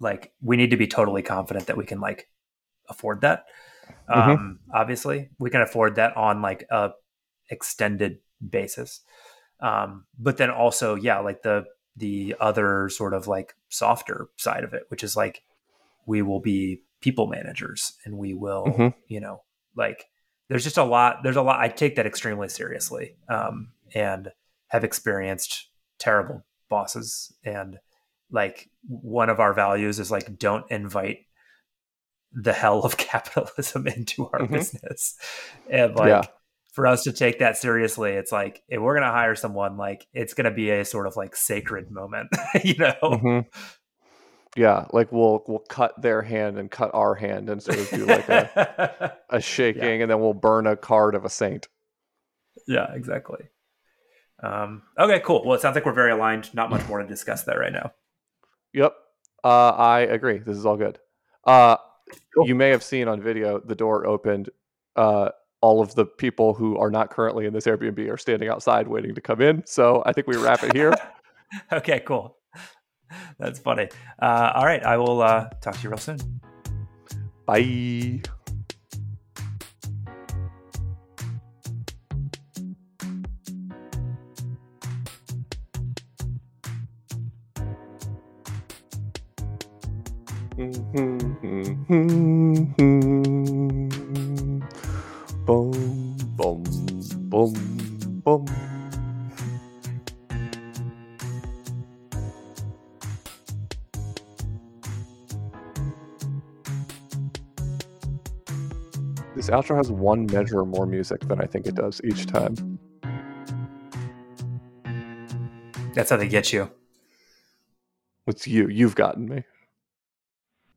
Speaker 2: like we need to be totally confident that we can like afford that.
Speaker 3: Mhm.
Speaker 2: Um, obviously, we can afford that on like a extended basis. Um, but then also, yeah, like the the other sort of like softer side of it, which is like we will be people managers and we will,
Speaker 3: Mhm.
Speaker 2: you know, like there's just a lot. There's a lot. I take that extremely seriously, um, and have experienced terrible bosses and like one of our values is like don't invite the hell of (laughs) capitalism into our
Speaker 3: Mhm.
Speaker 2: business and like
Speaker 3: Yeah.
Speaker 2: for us to take that seriously it's like if we're gonna hire someone like it's gonna be a sort of like sacred moment (laughs) you know
Speaker 3: Mhm. yeah, like we'll we'll cut their hand and cut our hand and sort of do like a, (laughs) a shaking, and then we'll burn a card of a saint.
Speaker 2: yeah exactly um okay cool well it sounds like we're very aligned not much more to discuss there right now
Speaker 3: Yep, uh, I agree. This is all good. Uh,
Speaker 2: Cool.
Speaker 3: You may have seen on video the door opened. Uh, all of the people who are not currently in this Airbnb are standing outside waiting to come in. So I think we wrap it here. (laughs)
Speaker 2: okay cool that's funny uh all right i will uh talk to you real soon
Speaker 3: Bye. Outro has one measure more music than I think it does each time.
Speaker 2: that's how they get you
Speaker 3: It's you. You've gotten me.